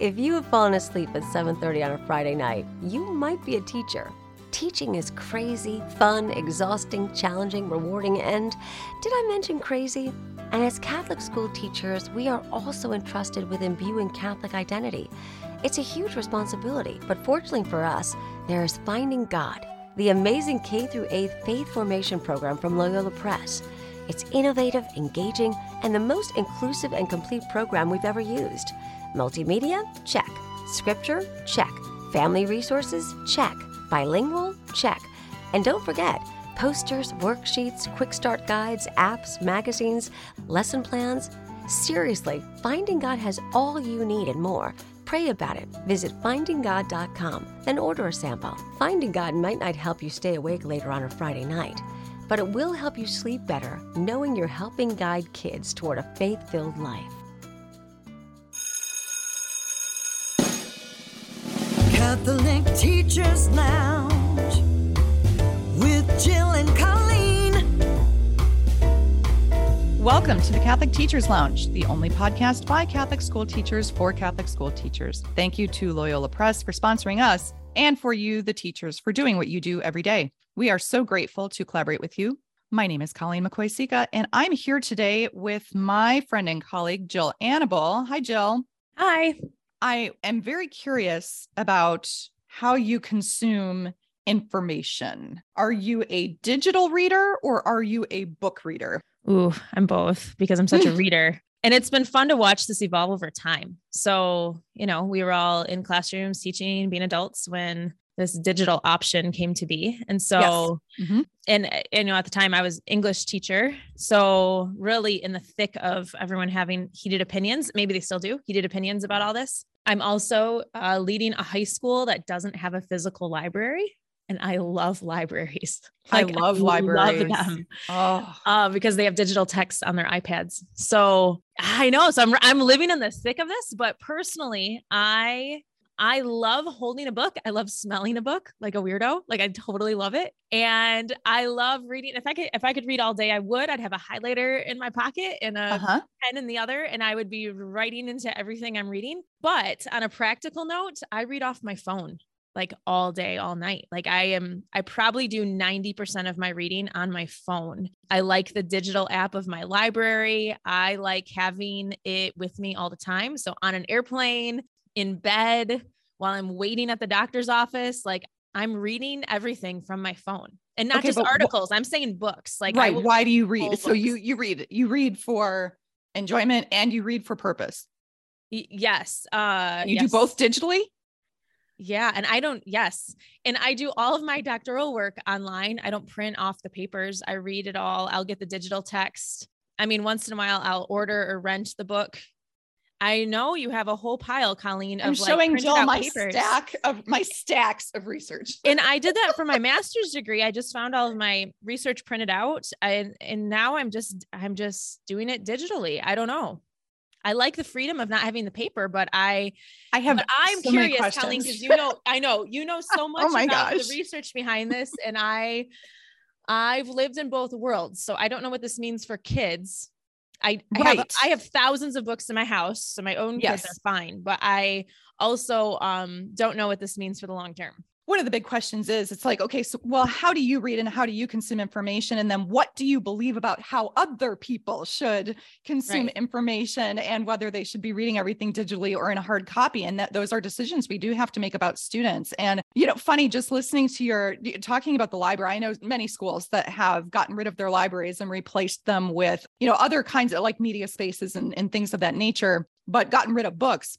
If you have fallen asleep at 7:30 on a Friday night, you might be a teacher. Teaching is crazy, fun, exhausting, challenging, rewarding, and did I mention crazy? And as Catholic school teachers, we are also entrusted with imbuing Catholic identity. It's a huge responsibility, but fortunately for us, there is Finding God, the amazing K through 8th faith formation program from Loyola Press. It's innovative, engaging, and the most inclusive and complete program we've ever used. Multimedia? Check. Scripture? Check. Family resources? Check. Bilingual? Check. And don't forget, posters, worksheets, quick start guides, apps, magazines, lesson plans. Seriously, Finding God has all you need and more. Pray about it. Visit findinggod.com, then order a sample. Finding God might not help you stay awake later on a Friday night, but it will help you sleep better knowing you're helping guide kids toward a faith filled life. Catholic Teachers Lounge with Jill and Colleen. Welcome to the Catholic Teachers Lounge, the only podcast by Catholic school teachers for Catholic school teachers. Thank you to Loyola Press for sponsoring us and for you, the teachers, for doing what you do every day. We are so grateful to collaborate with you. My name is Colleen McCoy Sika, and I'm here today with my friend and colleague, Jill Annabel. Hi, Jill. Hi. I am very curious about how you consume information. Are you a digital reader or are you a book reader? Ooh, I'm both because I'm such a reader. And it's been fun to watch this evolve over time. So, you know, we were all in classrooms teaching, being adults when this digital option came to be. And so, Yes. And, uh, you know, at the time I was English teacher. So, really in the thick of everyone having heated opinions, maybe they still do heated opinions about all this. I'm also uh, leading a high school that doesn't have a physical library. And I love libraries. I love libraries. them Oh, uh, because they have digital text on their iPads. So I know. So I'm I'm living in the thick of this, but personally, I I love holding a book. I love smelling a book like a weirdo. Like I totally love it. And I love reading. If I could if I could read all day, I would. I'd have a highlighter in my pocket and a uh-huh. pen in the other, and I would be writing into everything I'm reading. But on a practical note, I read off my phone like all day, all night. Like I am, I probably do 90% of my reading on my phone. I like the digital app of my library. I like having it with me all the time. So on an airplane, in bed, while I'm waiting at the doctor's office, like I'm reading everything from my phone and not Okay, just but wh- articles. I'm saying books. Like, right. Why do you read? So you you read you read for enjoyment and you read for purpose. Y- yes. Uh, You yes. do both digitally? Yeah. And I don't, yes. And I do all of my doctoral work online. I don't print off the papers. I read it all. I'll get the digital text. I mean, once in a while, I'll order or rent the book. I know you have a whole pile, Colleen, of I'm like showing printed Jill my papers. stack of my stacks of research. And I did that for my master's degree. I just found all of my research printed out. And and now I'm just I'm just doing it digitally. I don't know. I like the freedom of not having the paper, but I I have I'm so curious, Colleen, because you know, I know you know so oh much my about gosh. the research behind this, and I, I've lived in both worlds, so I don't know what this means for kids. I, I have I have thousands of books in my house, so my own kids Yes. are fine, but I also um don't know what this means for the long term. One of the big questions is it's like, okay, so well, how do you read and how do you consume information? And then what do you believe about how other people should consume Right. information and whether they should be reading everything digitally or in a hard copy? And that those are decisions we do have to make about students. And, you know, funny, just listening to your talking about the library, I know many schools that have gotten rid of their libraries and replaced them with, you know, other kinds of like media spaces and, and things of that nature, but gotten rid of books.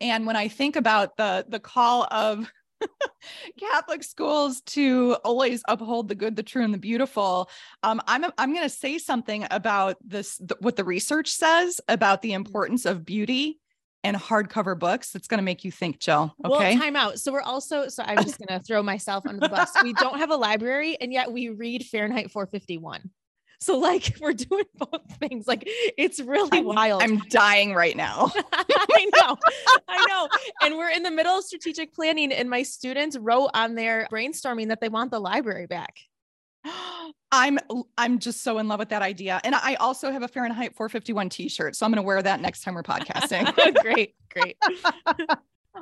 And when I think about the the call of Catholic schools to always uphold the good, the true, and the beautiful. Um, I'm I'm going to say something about this, th- what the research says about the importance of beauty and hardcover books. That's going to make you think, Jill. Okay. Well, time out. So we're also so I'm just gonna throw myself under the bus. We don't have a library, and yet we read Fahrenheit 451. So like we're doing both things. Like it's really I'm- wild. I'm dying right now. I know, I know. And we're in the middle of strategic planning, and my students wrote on their brainstorming that they want the library back. I'm I'm just so in love with that idea. And I also have a Fahrenheit 451 t-shirt. So I'm going to wear that next time we're podcasting. great, great.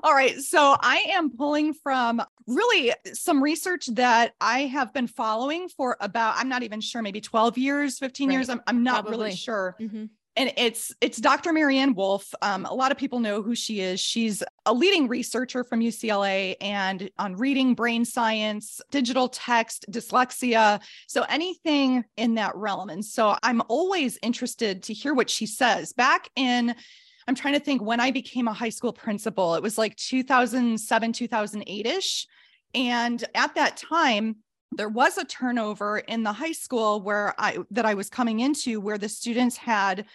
All right. So I am pulling from really some research that I have been following for about, I'm not even sure, maybe 12 years, 15 Right. years. I'm, I'm not Probably. really sure. Mhm. And it's it's Dr. Maryanne Wolf. Um, a lot of people know who she is. She's a leading researcher from UCLA and on reading, brain science, digital text, dyslexia. So anything in that realm. And so I'm always interested to hear what she says. Back in I'm trying to think when I became a high school principal, it was like 2007, 2008 ish. And at that time, there was a turnover in the high school where I that I was coming into where the students had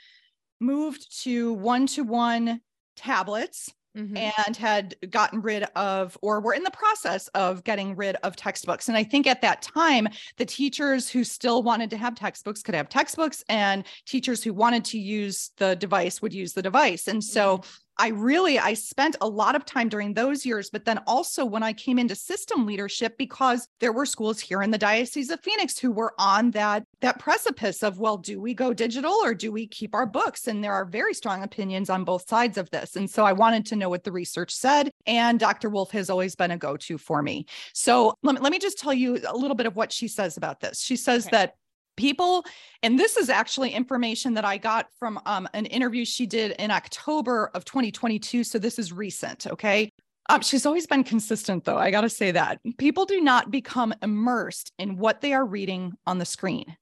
moved to one-to-one tablets Mhm. and had gotten rid of or were in the process of getting rid of textbooks. And I think at that time, the teachers who still wanted to have textbooks could have textbooks, and teachers who wanted to use the device would use the device. And so I really I spent a lot of time during those years, but then also when I came into system leadership because there were schools here in the Diocese of Phoenix who were on that that precipice of well, do we go digital or do we keep our books? And there are very strong opinions on both sides of this. And so I wanted to know what the research said, and Dr. Wolf has always been a go-to for me. So let me, let me just tell you a little bit of what she says about this. She says Okay. that people and this is actually information that i got from um, an interview she did in october of 2022 so this is recent okay? Um, she's always been consistent though i gotta say that. People do not become immersed in what they are reading on the screen.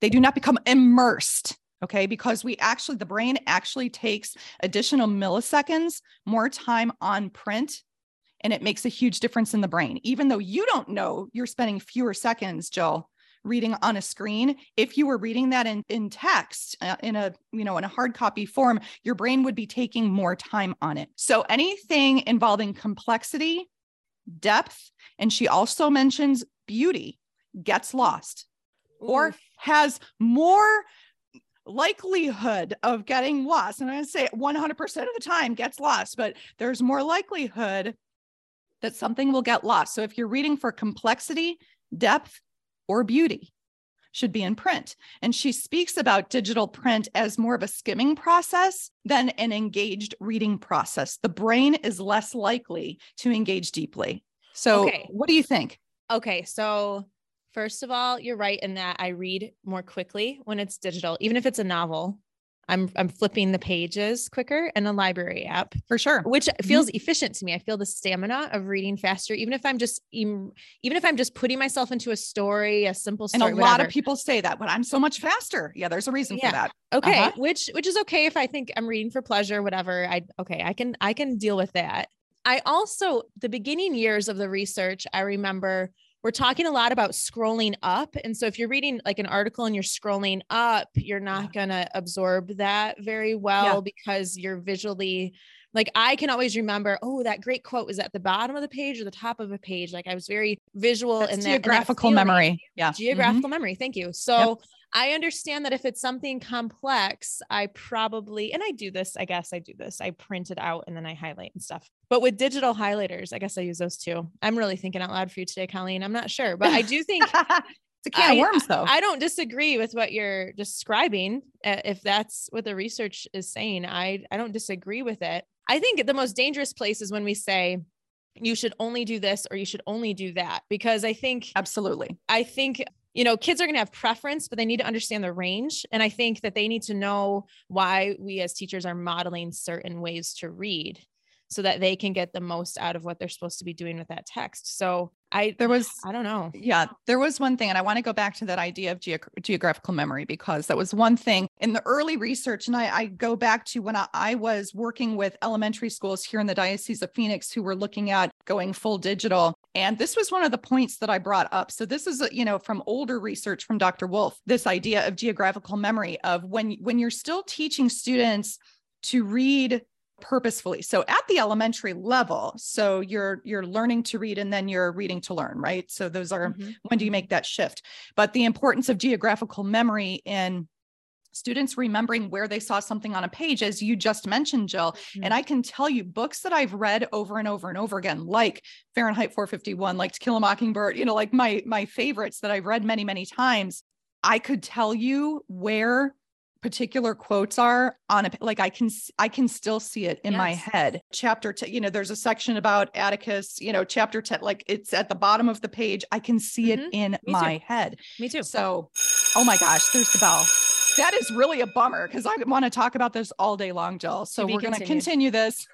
They do not become immersed okay? Because we actually the brain actually takes additional milliseconds more time on print and it makes a huge difference in the brain. Even though you don't know you're spending fewer seconds jill reading on a screen if you were reading that in, in text uh, in a you know in a hard copy form your brain would be taking more time on it. So anything involving complexity depth and she also mentions beauty gets lost or has more likelihood of getting lost. And i say 100% of the time gets lost but there's more likelihood that something will get lost. So if you're reading for complexity depth or beauty should be in print. And she speaks about digital print as more of a skimming process than an engaged reading process. The brain is less likely to engage deeply. So, Okay. what do you think? Okay, so first of all, you're right in that I read more quickly when it's digital, even if it's a novel. I'm I'm flipping the pages quicker in a library app, For sure. which feels efficient to me. I feel the stamina of reading faster, even if I'm just even if I'm just putting myself into a story, a simple story. And a lot of people say that, but I'm so much faster. Yeah, there's a reason Yeah. for that. Okay, Uh-huh. which which is okay if I think I'm reading for pleasure, whatever. I okay, I can I can deal with that. I also the beginning years of the research, I remember we're talking a lot about scrolling up. And so if you're reading like an article and you're scrolling up, you're not gonna absorb that very well because you're visually like I can always remember, oh, that great quote was at the bottom of the page or the top of a page. Like I was very visual That's in that in that geographical memory. Yeah. Mhm. geographical memory. Thank you. So I understand that if it's something complex, I probably, and I do this, I guess I do this. I print it out and then I highlight and stuff. But with digital highlighters, I guess I use those too. I'm really thinking out loud for you today, Colleen. I'm not sure, but I do think it's a can I- of worms, though. I don't disagree with what you're describing. uh, If that's what the research is saying, I, I don't disagree with it. I think the most dangerous place is when we say, you should only do this or you should only do that because I think Absolutely. I think you know kids are going to have preference but they need to understand the range and i think that they need to know why we as teachers are modeling certain ways to read so that they can get the most out of what they're supposed to be doing with that text so i There was i don't know Yeah, there was one thing, and I want to go back to that idea of geog- geographical memory because that was one thing in the early research. And I, I go back to when I, I was working with elementary schools here in the Diocese of Phoenix who were looking at going full digital. And this was one of the points that I brought up. So this is, you know, from older research from Dr. Wolf, this idea of geographical memory of when when you're still teaching students to read purposefully so at the elementary level so you're you're learning to read and then you're reading to learn right so those are Mhm. when do you make that shift but the importance of geographical memory in students remembering where they saw something on a page, as you just mentioned, Jill. Mm-hmm. And I can tell you books that I've read over and over and over again, like Fahrenheit 451, like To Kill a Mockingbird, you know, like my my favorites that I've read many, many times. I could tell you where particular quotes are on a like I can I can still see it in my head. Chapter 10, you know, there's a section about Atticus, you know, chapter 10 like it's at the bottom of the page. I can see Mhm. it in Me too. my head. Me too. So, oh my gosh, there's the bell. That is really a bummer because I want to talk about this all day long, Jill. So we're going to continue this.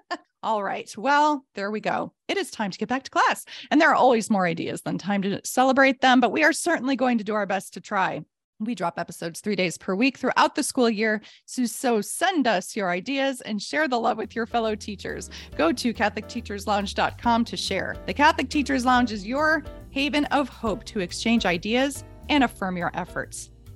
all right. Well, there we go. It is time to get back to class. And there are always more ideas than time to celebrate them, but we are certainly going to do our best to try. We drop episodes three days per week throughout the school year. So, so send us your ideas and share the love with your fellow teachers. Go to CatholicTeachersLounge.com to share. The Catholic Teachers Lounge is your haven of hope to exchange ideas and affirm your efforts.